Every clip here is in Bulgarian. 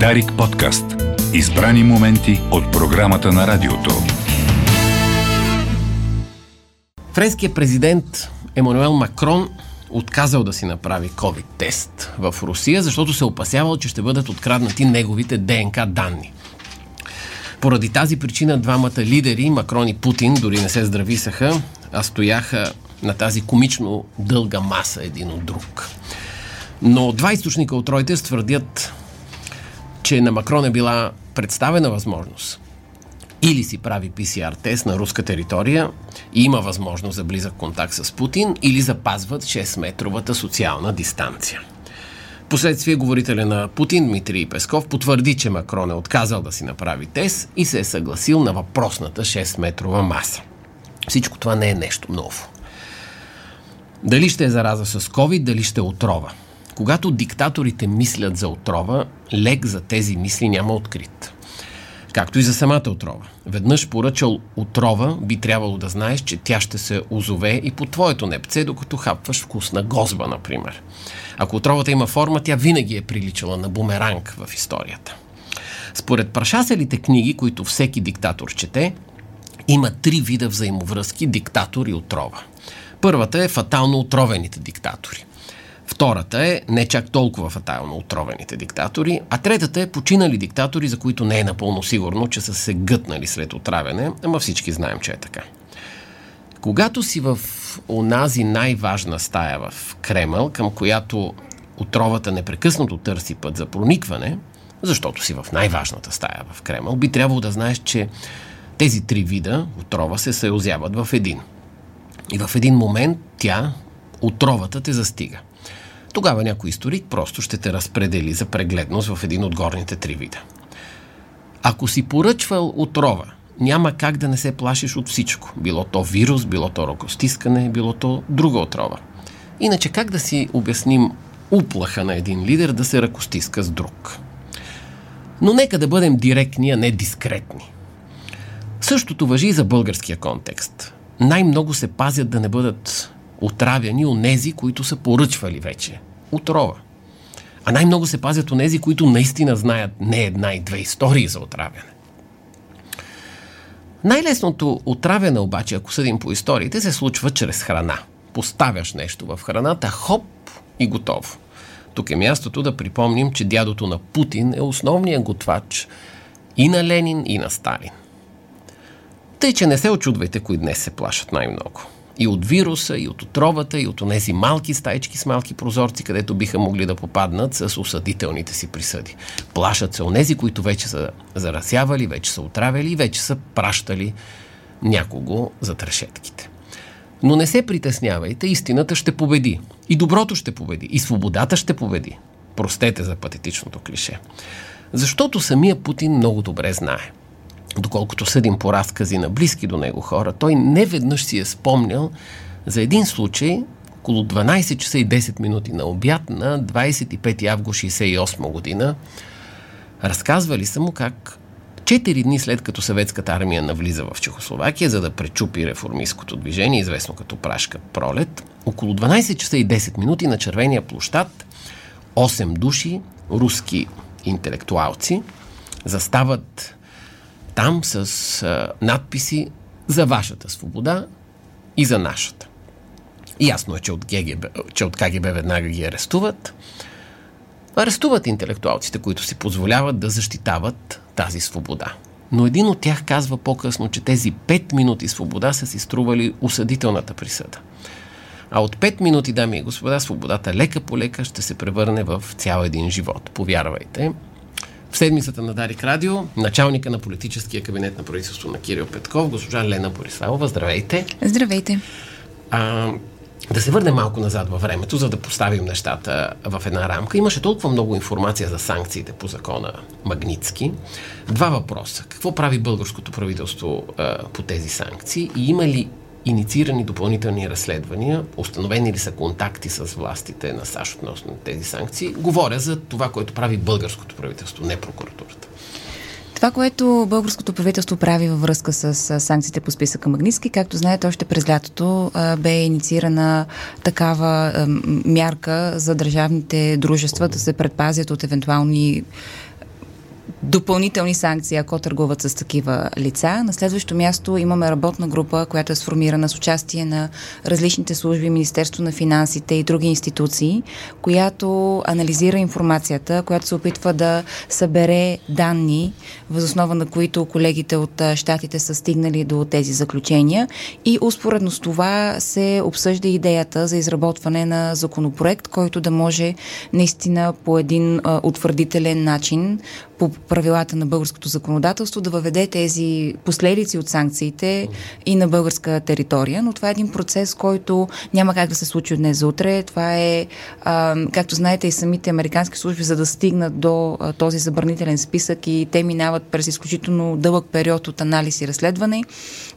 Дарик подкаст. Избрани моменти от програмата на радиото. Френският президент Емануел Макрон отказал да си направи COVID-тест в Русия, защото се опасявал, че ще бъдат откраднати неговите ДНК данни. Поради тази причина двамата лидери, Макрон и Путин, дори не се здрависаха, а стояха на тази комично дълга маса един от друг. Но два източника от Reuters твърдят, че на Макрон е била представена възможност или си прави PCR тест на руска територия и има възможност за близък контакт с Путин, или запазват 6-метровата социална дистанция. Последствие говорителя на Путин Дмитрий Песков потвърди, че Макрон е отказал да си направи тест и се е съгласил на въпросната 6-метрова маса. Всичко това не е нещо ново. Дали ще е зараза с COVID, дали ще е отрова. Когато диктаторите мислят за отрова, лек за тези мисли няма открит. Както и за самата отрова. Веднъж поръчал отрова, би трябвало да знаеш, че тя ще се озове и по твоето непце, докато хапваш вкусна гозба, например. Ако отровата има форма, тя винаги е приличала на бумеранг в историята. Според прашаселите книги, които всеки диктатор чете, има три вида взаимовръзки диктатор и отрова. Първата е фатално отровените диктатори. Втората е не чак толкова фатално отровените диктатори, а третата е починали диктатори, за които не е напълно сигурно, че са се гътнали след отравяне, ама всички знаем, че е така. Когато си в онази най-важна стая в Кремъл, към която отровата непрекъснато търси път за проникване, защото си в най-важната стая в Кремъл, би трябвало да знаеш, че тези три вида отрова се съюзяват в един. И в един момент тя, отровата, те застига. Тогава някой историк просто ще те разпредели за прегледност в един от горните три вида. Ако си поръчвал отрова, няма как да не се плашиш от всичко. Било то вирус, било то ръкостискане, било то друга отрова. Иначе как да си обясним уплаха на един лидер да се ръкостиска с друг? Но нека да бъдем директни, а не дискретни. Същото въжи и за българския контекст. Най-много се пазят да не бъдат отравяни онези, които са поръчвали вече отрова. А най-много се пазят онези, които наистина знаят не една и две истории за отравяне. Най-лесното отравяне обаче, ако съдим по историите, се случва чрез храна. Поставяш нещо в храната, хоп и готово. Тук е мястото да припомним, че дядото на Путин е основният готвач и на Ленин, и на Сталин. Тъй, че не се очудвайте, кои днес се плашат най-много. И от вируса, и от отровата, и от тези малки стайчки с малки прозорци, където биха могли да попаднат с осъдителните си присъди. Плашат се онези, които вече са заразявали, вече са отравили и вече са пращали някого за трешетките. Но не се притеснявайте, истината ще победи. И доброто ще победи. И свободата ще победи. Простете за патетичното клише. Защото самия Путин много добре знае – доколкото съдим по разкази на близки до него хора, той не веднъж си е спомнял за един случай, около 12 часа и 10 минути на обяд на 25 август 68 година. Разказвали са му как Четири дни след като съветската армия навлиза в Чехословакия, за да пречупи реформистското движение, известно като Прашка пролет, около 12 часа и 10 минути на червения площад 8 души, руски интелектуалци, застават там с а, надписи за вашата свобода и за нашата. Ясно е, че от, ГГБ, че от КГБ веднага ги арестуват. Арестуват интелектуалците, които си позволяват да защитават тази свобода. Но един от тях казва по-късно, че тези 5 минути свобода са си стрували осъдителната присъда. А от 5 минути, дами и господа, свободата лека по лека ще се превърне в цял един живот. Повярвайте, в седмицата на Дарик Радио, началника на политическия кабинет на правителство на Кирил Петков, госпожа Лена Бориславова. Здравейте! Здравейте! А, да се върнем малко назад във времето, за да поставим нещата в една рамка. Имаше толкова много информация за санкциите по закона Магницки. Два въпроса. Какво прави българското правителство а, по тези санкции и има ли инициирани допълнителни разследвания, установени ли са контакти с властите на САЩ относно тези санкции. Говоря за това, което прави българското правителство, не прокуратурата. Това, което българското правителство прави във връзка с санкциите по списъка Магнитски, както знаете, още през лятото бе инициирана такава мярка за държавните дружества да се предпазят от евентуални допълнителни санкции, ако търгуват с такива лица. На следващо място имаме работна група, която е сформирана с участие на различните служби, Министерство на финансите и други институции, която анализира информацията, която се опитва да събере данни, възоснова на които колегите от щатите са стигнали до тези заключения и успоредно с това се обсъжда идеята за изработване на законопроект, който да може наистина по един а, утвърдителен начин по правилата на българското законодателство да въведе тези последици от санкциите и на българска територия. Но това е един процес, който няма как да се случи от днес за утре. Това е, както знаете, и самите американски служби, за да стигнат до този забранителен списък и те минават през изключително дълъг период от анализ и разследване.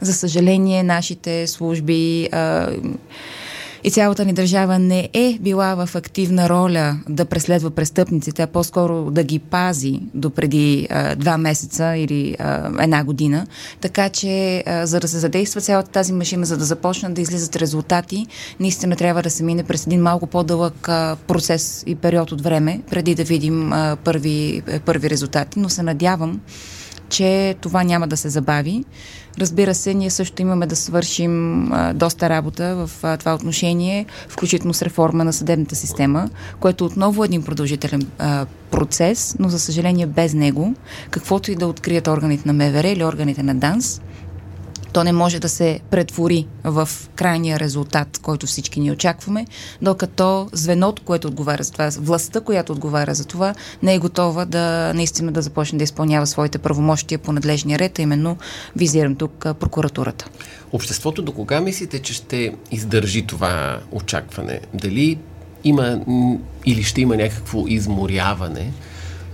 За съжаление, нашите служби и цялата ни държава не е била в активна роля да преследва престъпниците, а по-скоро да ги пази до преди а, два месеца или а, една година. Така че, а, за да се задейства цялата тази машина, за да започнат да излизат резултати, наистина трябва да се мине през един малко по-дълъг а, процес и период от време, преди да видим а, първи, първи резултати. Но се надявам, че това няма да се забави. Разбира се, ние също имаме да свършим а, доста работа в а, това отношение, включително с реформа на съдебната система, което отново е един продължителен а, процес, но за съжаление без него, каквото и да открият органите на МВР или органите на ДАНС, то не може да се претвори в крайния резултат, който всички ни очакваме, докато звеното, което отговаря за това, властта, която отговаря за това, не е готова да наистина да започне да изпълнява своите правомощия по надлежния ред, а именно визирам тук прокуратурата. Обществото до кога мислите, че ще издържи това очакване? Дали има или ще има някакво изморяване?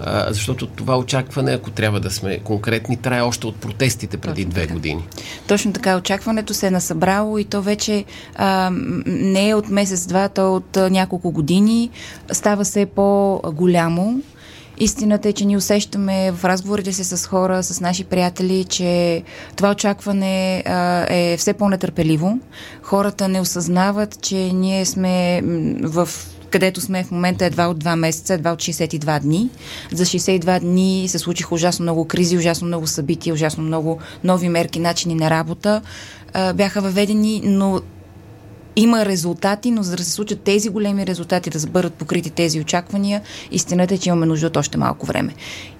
А, защото това очакване, ако трябва да сме конкретни, трае още от протестите преди Точно две така. години. Точно така. Очакването се е насъбрало и то вече а, не е от месец-два, то е от а, няколко години. Става се по-голямо. Истината е, че ни усещаме в разговорите си с хора, с наши приятели, че това очакване а, е все по-нетърпеливо. Хората не осъзнават, че ние сме в където сме в момента едва от 2 месеца, едва от 62 дни. За 62 дни се случиха ужасно много кризи, ужасно много събития, ужасно много нови мерки, начини на работа а, бяха въведени, но има резултати, но за да се случат тези големи резултати, да бъдат покрити тези очаквания, истината е, че имаме нужда от още малко време.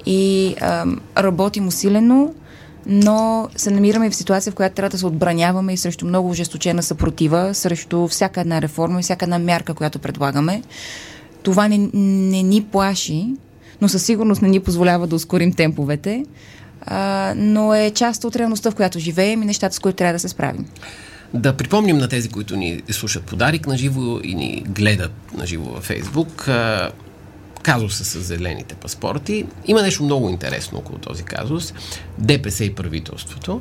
И а, работим усилено, но се намираме в ситуация, в която трябва да се отбраняваме и срещу много ожесточена съпротива, срещу всяка една реформа и всяка една мярка, която предлагаме. Това не, не ни плаши, но със сигурност не ни позволява да ускорим темповете, а, но е част от реалността, в която живеем и нещата, с които трябва да се справим. Да припомним на тези, които ни слушат подарик на живо и ни гледат на живо във Фейсбук казуса с зелените паспорти. Има нещо много интересно около този казус. ДПС и правителството.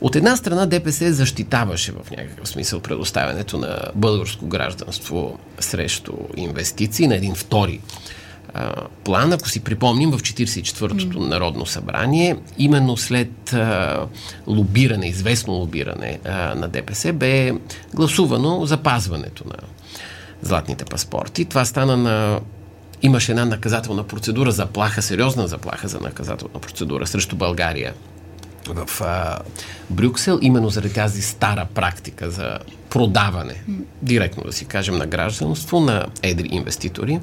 От една страна ДПС защитаваше в някакъв смисъл предоставянето на българско гражданство срещу инвестиции на един втори а, план. Ако си припомним, в 44-тото mm. Народно събрание, именно след а, лобиране, известно лобиране а, на ДПС, бе гласувано запазването на златните паспорти. Това стана на имаше една наказателна процедура, заплаха, сериозна заплаха за наказателна процедура срещу България в а, Брюксел, именно заради тази стара практика за продаване, директно да си кажем, на гражданство, на едри инвеститори.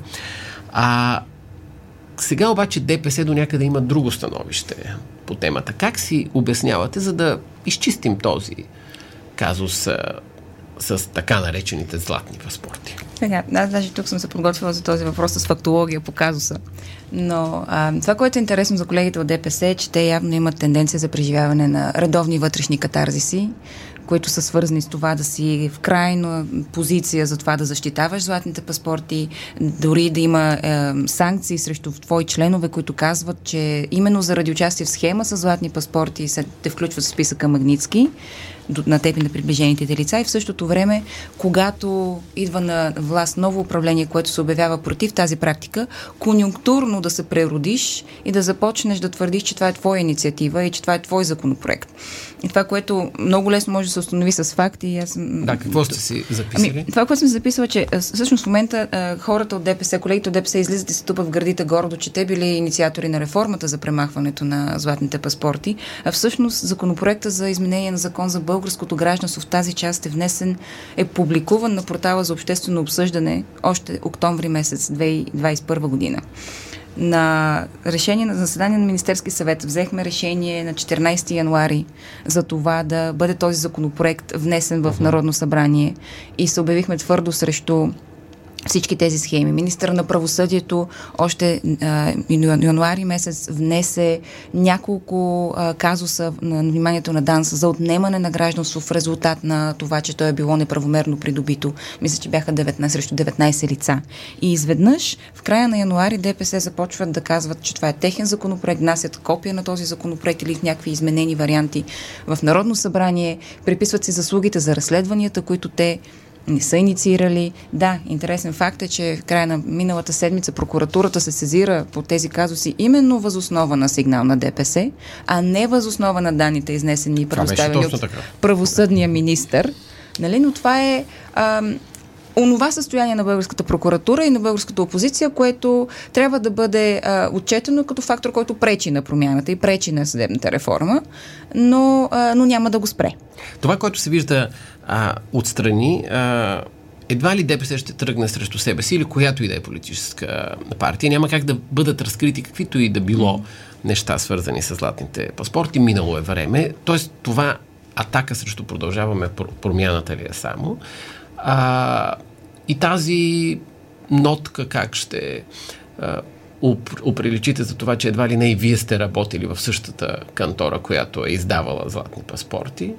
А сега обаче ДПС до някъде има друго становище по темата. Как си обяснявате, за да изчистим този казус с така наречените златни паспорти. Сега, аз даже тук съм се подготвила за този въпрос с фактология по казуса. Но а, това, което е интересно за колегите от ДПС е, че те явно имат тенденция за преживяване на редовни вътрешни катарзиси, които са свързани с това да си в крайна позиция за това да защитаваш златните паспорти, дори да има е, санкции срещу твои членове, които казват, че именно заради участие в схема с златни паспорти се те включват в списъка Магницки на теб и на приближените лица и в същото време, когато идва на власт ново управление, което се обявява против тази практика, конюнктурно да се преродиш и да започнеш да твърдиш, че това е твоя инициатива и че това е твой законопроект. И това, което много лесно може да се установи с факти. И аз съм... Да, какво сте си записали? Ами, това, което съм записала, че всъщност в момента а, хората от ДПС, колегите от ДПС излизат и се тупат в градите гордо, че те били инициатори на реформата за премахването на златните паспорти. А всъщност законопроекта за изменение на закон за българското гражданство в тази част е внесен, е публикуван на портала за обществено обсъждане още октомври месец 2021 година. На решение на заседание на Министерски съвет взехме решение на 14 януари за това да бъде този законопроект внесен в Народно събрание и се обявихме твърдо срещу всички тези схеми. Министър на правосъдието още а, януари месец внесе няколко а, казуса на вниманието на ДАНС за отнемане на гражданство в резултат на това, че той е било неправомерно придобито. Мисля, че бяха 19 срещу 19 лица. И изведнъж в края на януари ДПС започват да казват, че това е техен законопроект, внасят копия на този законопроект или в някакви изменени варианти в Народно събрание, приписват си заслугите за разследванията, които те не са инициирали. Да, интересен факт е, че в края на миналата седмица прокуратурата се сезира по тези казуси именно възоснова на сигнал на ДПС, а не възоснова на данните изнесени и предоставени от правосъдния министр. Нали? Но това е а, онова състояние на българската прокуратура и на българската опозиция, което трябва да бъде а, отчетено като фактор, който пречи на промяната и пречи на съдебната реформа, но, а, но няма да го спре. Това, което се вижда а, отстрани, а, едва ли ДПС ще тръгне срещу себе си или която и да е политическа партия. Няма как да бъдат разкрити каквито и да било неща, свързани с златните паспорти. Минало е време. Тоест, това атака срещу продължаваме промяната ли е само. А, и тази нотка как ще а, оприличите за това, че едва ли не и вие сте работили в същата кантора, която е издавала златни паспорти,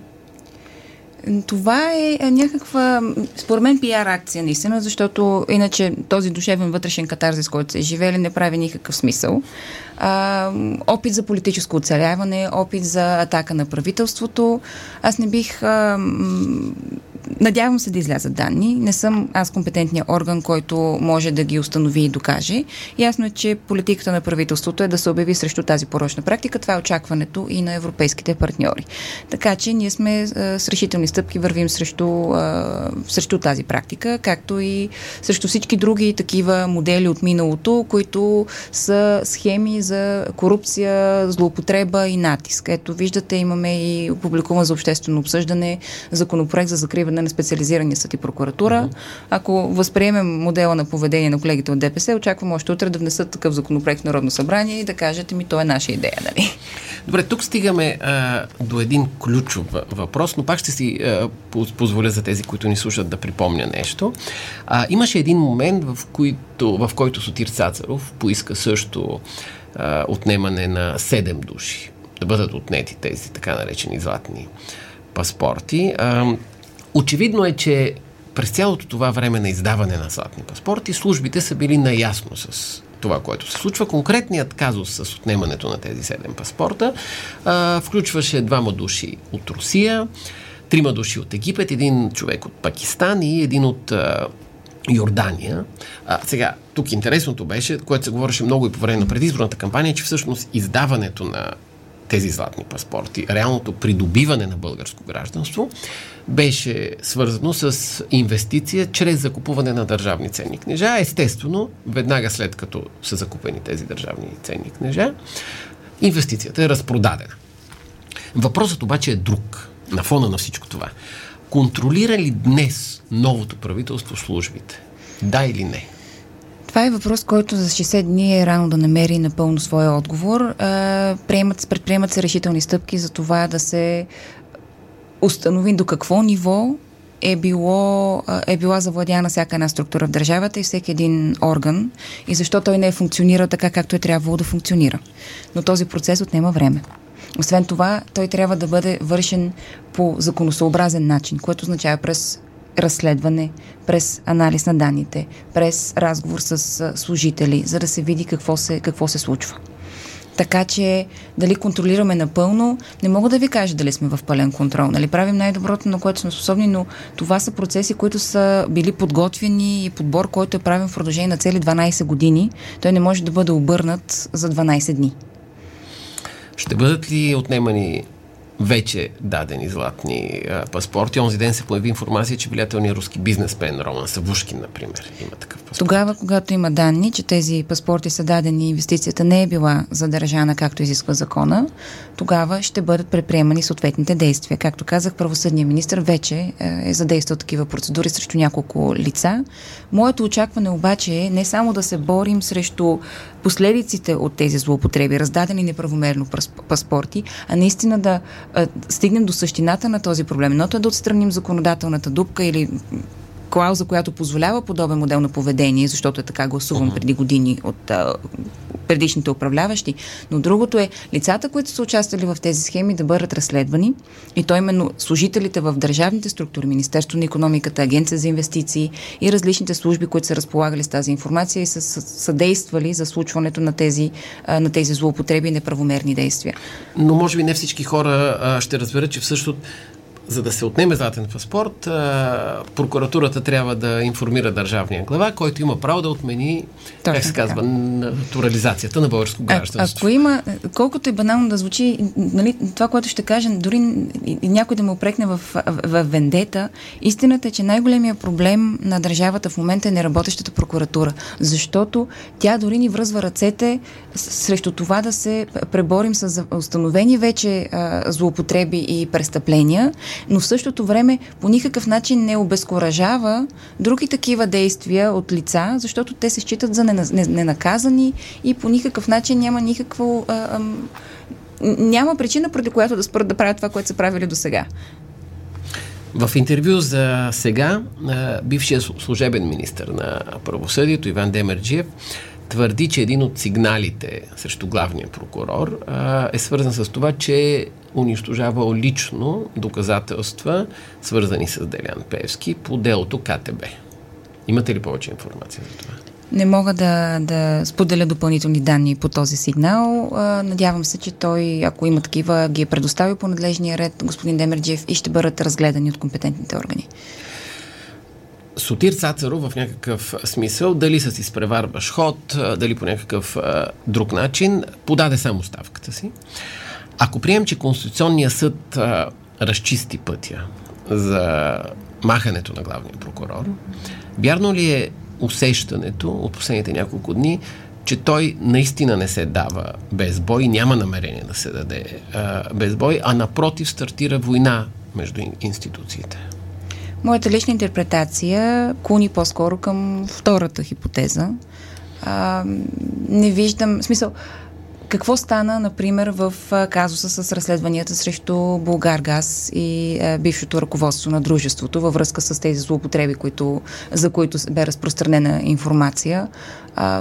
това е, е някаква, според мен, пиар акция, наистина, защото иначе този душевен вътрешен катарзис, който се е живели, не прави никакъв смисъл. А, опит за политическо оцеляване, опит за атака на правителството. Аз не бих а, Надявам се да излязат данни. Не съм аз компетентният орган, който може да ги установи и докаже. Ясно е, че политиката на правителството е да се обяви срещу тази порочна практика. Това е очакването и на европейските партньори. Така че ние сме а, с решителни стъпки вървим срещу, а, срещу тази практика, както и срещу всички други такива модели от миналото, които са схеми за корупция, злоупотреба и натиск. Ето, виждате, имаме и публикуван за обществено обсъждане законопроект за закриване на специализирания съд и прокуратура. Uh-huh. Ако възприемем модела на поведение на колегите от ДПС, очаквам още утре да внесат такъв законопроект в Народно събрание и да кажете ми, то е наша идея, нали? Добре, тук стигаме а, до един ключов въпрос, но пак ще си а, позволя за тези, които ни слушат да припомня нещо. А, имаше един момент, в, който, в който Сотир Цацаров поиска също а, отнемане на 7 души, да бъдат отнети тези така наречени златни паспорти. А, Очевидно е, че през цялото това време на издаване на златни паспорти службите са били наясно с това, което се случва. Конкретният казус с отнемането на тези седем паспорта а, включваше двама души от Русия, трима души от Египет, един човек от Пакистан и един от а, Йордания. А, сега, тук интересното беше, което се говореше много и по време на предизборната кампания, че всъщност издаването на тези златни паспорти, реалното придобиване на българско гражданство, беше свързано с инвестиция чрез закупуване на държавни ценни книжа. Естествено, веднага след като са закупени тези държавни ценни книжа, инвестицията е разпродадена. Въпросът обаче е друг, на фона на всичко това. Контролира ли днес новото правителство службите? Да или не? Това е въпрос, който за 60 дни е рано да намери напълно своя отговор. Приемат, предприемат се решителни стъпки за това да се установи до какво ниво е, било, е била завладяна всяка една структура в държавата и всеки един орган и защо той не е функционирал така, както е трябвало да функционира. Но този процес отнема време. Освен това, той трябва да бъде вършен по законосъобразен начин, което означава през разследване, през анализ на данните, през разговор с служители, за да се види какво се, какво се случва. Така че дали контролираме напълно, не мога да ви кажа дали сме в пълен контрол. Нали, правим най-доброто, на което сме способни, но това са процеси, които са били подготвени и подбор, който е правен в продължение на цели 12 години. Той не може да бъде обърнат за 12 дни. Ще бъдат ли отнемани вече дадени златни а, паспорти. Онзи ден се появи информация, че влиятелният руски бизнесмен Роман Савушкин, например, има такъв паспорт. Тогава, когато има данни, че тези паспорти са дадени инвестицията не е била задържана както изисква закона, тогава ще бъдат предприемани съответните действия. Както казах, правосъдният министр вече е, е задействал такива процедури срещу няколко лица. Моето очакване обаче е не само да се борим срещу последиците от тези злоупотреби, раздадени неправомерно паспорти, а наистина да а, стигнем до същината на този проблем. Едното е да отстраним законодателната дупка или клауза, която позволява подобен модел на поведение, защото е така гласуван uh-huh. преди години от а, предишните управляващи. Но другото е лицата, които са участвали в тези схеми, да бъдат разследвани и то именно служителите в държавните структури, Министерство на економиката, Агенция за инвестиции и различните служби, които са разполагали с тази информация и са съдействали за случването на тези, на тези злоупотреби и неправомерни действия. Но може би не всички хора а, ще разберат, че всъщност за да се отнеме златен паспорт, прокуратурата трябва да информира държавния глава, който има право да отмени, Точно как се казва, натурализацията на българско гражданство. А, ако има, колкото е банално да звучи, нали, това, което ще кажа, дори някой да му опрекне в, в, в вендета, истината е, че най-големия проблем на държавата в момента е неработещата прокуратура, защото тя дори ни връзва ръцете срещу това да се преборим с установени вече а, злоупотреби и престъпления, но в същото време по никакъв начин не обезкуражава други такива действия от лица, защото те се считат за ненаказани и по никакъв начин няма никакво. А, няма причина, преди която да спрат да правят това, което са правили до сега. В интервю за сега бившият служебен министр на правосъдието Иван Демерджиев твърди, че един от сигналите срещу главния прокурор а, е свързан с това, че унищожавал лично доказателства, свързани с Делян Певски по делото КТБ. Имате ли повече информация за това? Не мога да, да споделя допълнителни данни по този сигнал. Надявам се, че той, ако има такива, ги е предоставил по надлежния ред господин Демерджиев и ще бъдат разгледани от компетентните органи. Сотир Цацаров в някакъв смисъл, дали с изпреварваш ход, дали по някакъв друг начин, подаде само ставката си. Ако прием, че Конституционният съд а, разчисти пътя за махането на главния прокурор, вярно ли е усещането от последните няколко дни, че той наистина не се дава без бой, няма намерение да се даде а, без бой, а напротив стартира война между институциите? Моята лична интерпретация клони по-скоро към втората хипотеза. А, не виждам, в смисъл, какво стана, например, в казуса с разследванията срещу Булгаргаз и бившото ръководство на дружеството във връзка с тези злоупотреби, които, за които бе разпространена информация?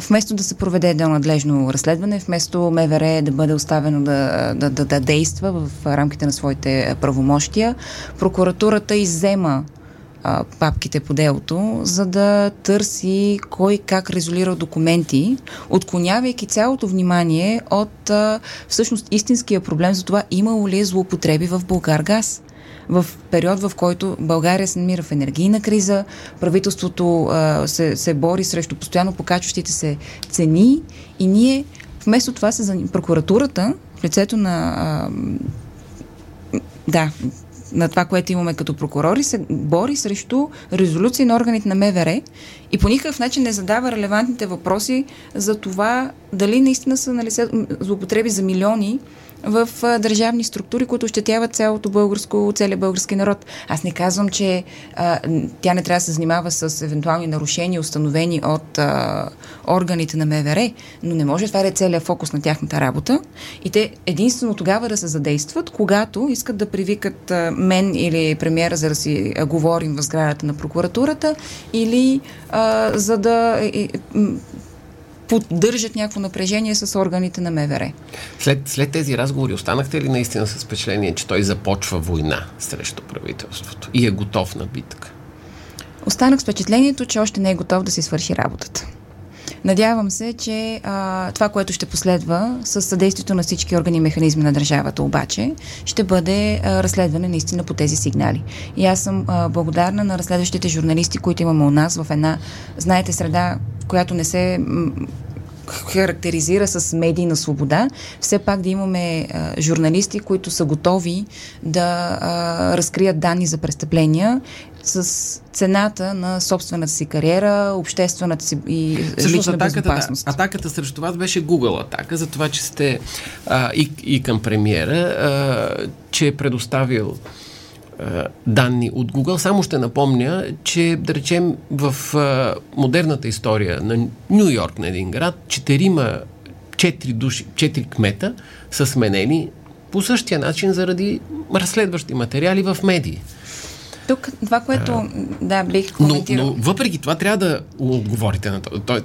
Вместо да се проведе едно надлежно разследване, вместо МВР да бъде оставено да, да, да, да действа в рамките на своите правомощия, прокуратурата иззема папките по делото, за да търси кой как резолира документи, отклонявайки цялото внимание от а, всъщност истинския проблем за това имало ли е злоупотреби в Българ газ в период, в който България се намира в енергийна криза, правителството а, се, се бори срещу постоянно покачващите се цени и ние вместо това се прокуратурата в лицето на а, да, на това, което имаме като прокурори, се бори срещу резолюции на органите на МВР и по никакъв начин не задава релевантните въпроси за това дали наистина са налице злоупотреби за милиони в държавни структури, които ощетяват цялото българско, целият български народ. Аз не казвам, че а, тя не трябва да се занимава с евентуални нарушения, установени от а, органите на МВР, но не може това да е целият фокус на тяхната работа. И те единствено тогава да се задействат, когато искат да привикат а, мен или премиера, за да си а, говорим в сградата на прокуратурата, или а, за да поддържат някакво напрежение с органите на МВР. След, след тези разговори останахте ли наистина с впечатление, че той започва война срещу правителството и е готов на битка? Останах с впечатлението, че още не е готов да си свърши работата. Надявам се, че а, това, което ще последва с съдействието на всички органи и механизми на държавата, обаче, ще бъде а, разследване наистина по тези сигнали. И аз съм а, благодарна на разследващите журналисти, които имаме у нас в една, знаете, среда, която не се характеризира с медийна свобода, все пак да имаме а, журналисти, които са готови да а, разкрият данни за престъпления с цената на собствената си кариера, обществената си и Всъщност, лична атаката, безопасност. Да, атаката срещу вас беше Google атака, за това, че сте а, и, и към премиера, а, че е предоставил данни от Google. Само ще напомня, че да речем в а, модерната история на Нью Йорк на един град, четирима, четири души, четири кмета са сменени по същия начин заради разследващи материали в медии. Тук това, което а, да, бих коментирал. Но, но въпреки това трябва да отговорите на това.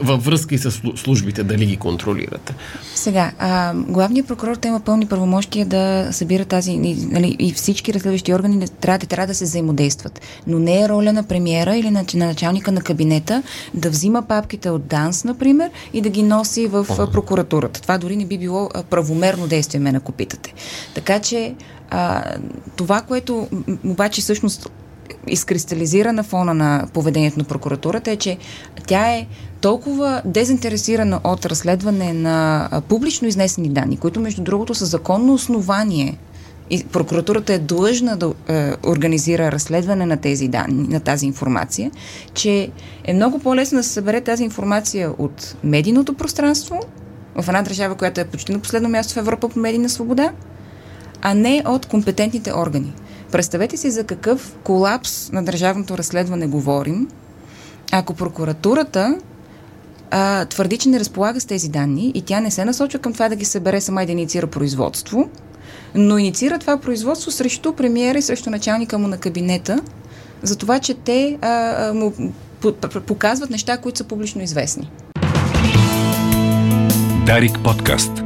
във връзка и с службите, дали ги контролирате. Сега, а, главният прокурор има пълни правомощия да събира тази нали, и всички разследващи органи трябва, трябва да се взаимодействат. Но не е роля на премиера или на, на началника на кабинета да взима папките от ДАНС, например, и да ги носи в О. прокуратурата. Това дори не би било правомерно действие, ме ако питате. Така че а, това, което обаче всъщност изкристализира на фона на поведението на прокуратурата е, че тя е толкова дезинтересирана от разследване на публично изнесени данни, които между другото са законно основание и прокуратурата е длъжна да е, организира разследване на тези данни, на тази информация, че е много по-лесно да се събере тази информация от медийното пространство в една държава, която е почти на последно място в Европа по медийна свобода, а не от компетентните органи. Представете си за какъв колапс на държавното разследване говорим, ако прокуратурата а, твърди, че не разполага с тези данни и тя не се насочва към това да ги събере сама и да инициира производство, но инициира това производство срещу премиера и срещу началника му на кабинета, за това, че те а, а, му показват неща, които са публично известни. Дарик подкаст.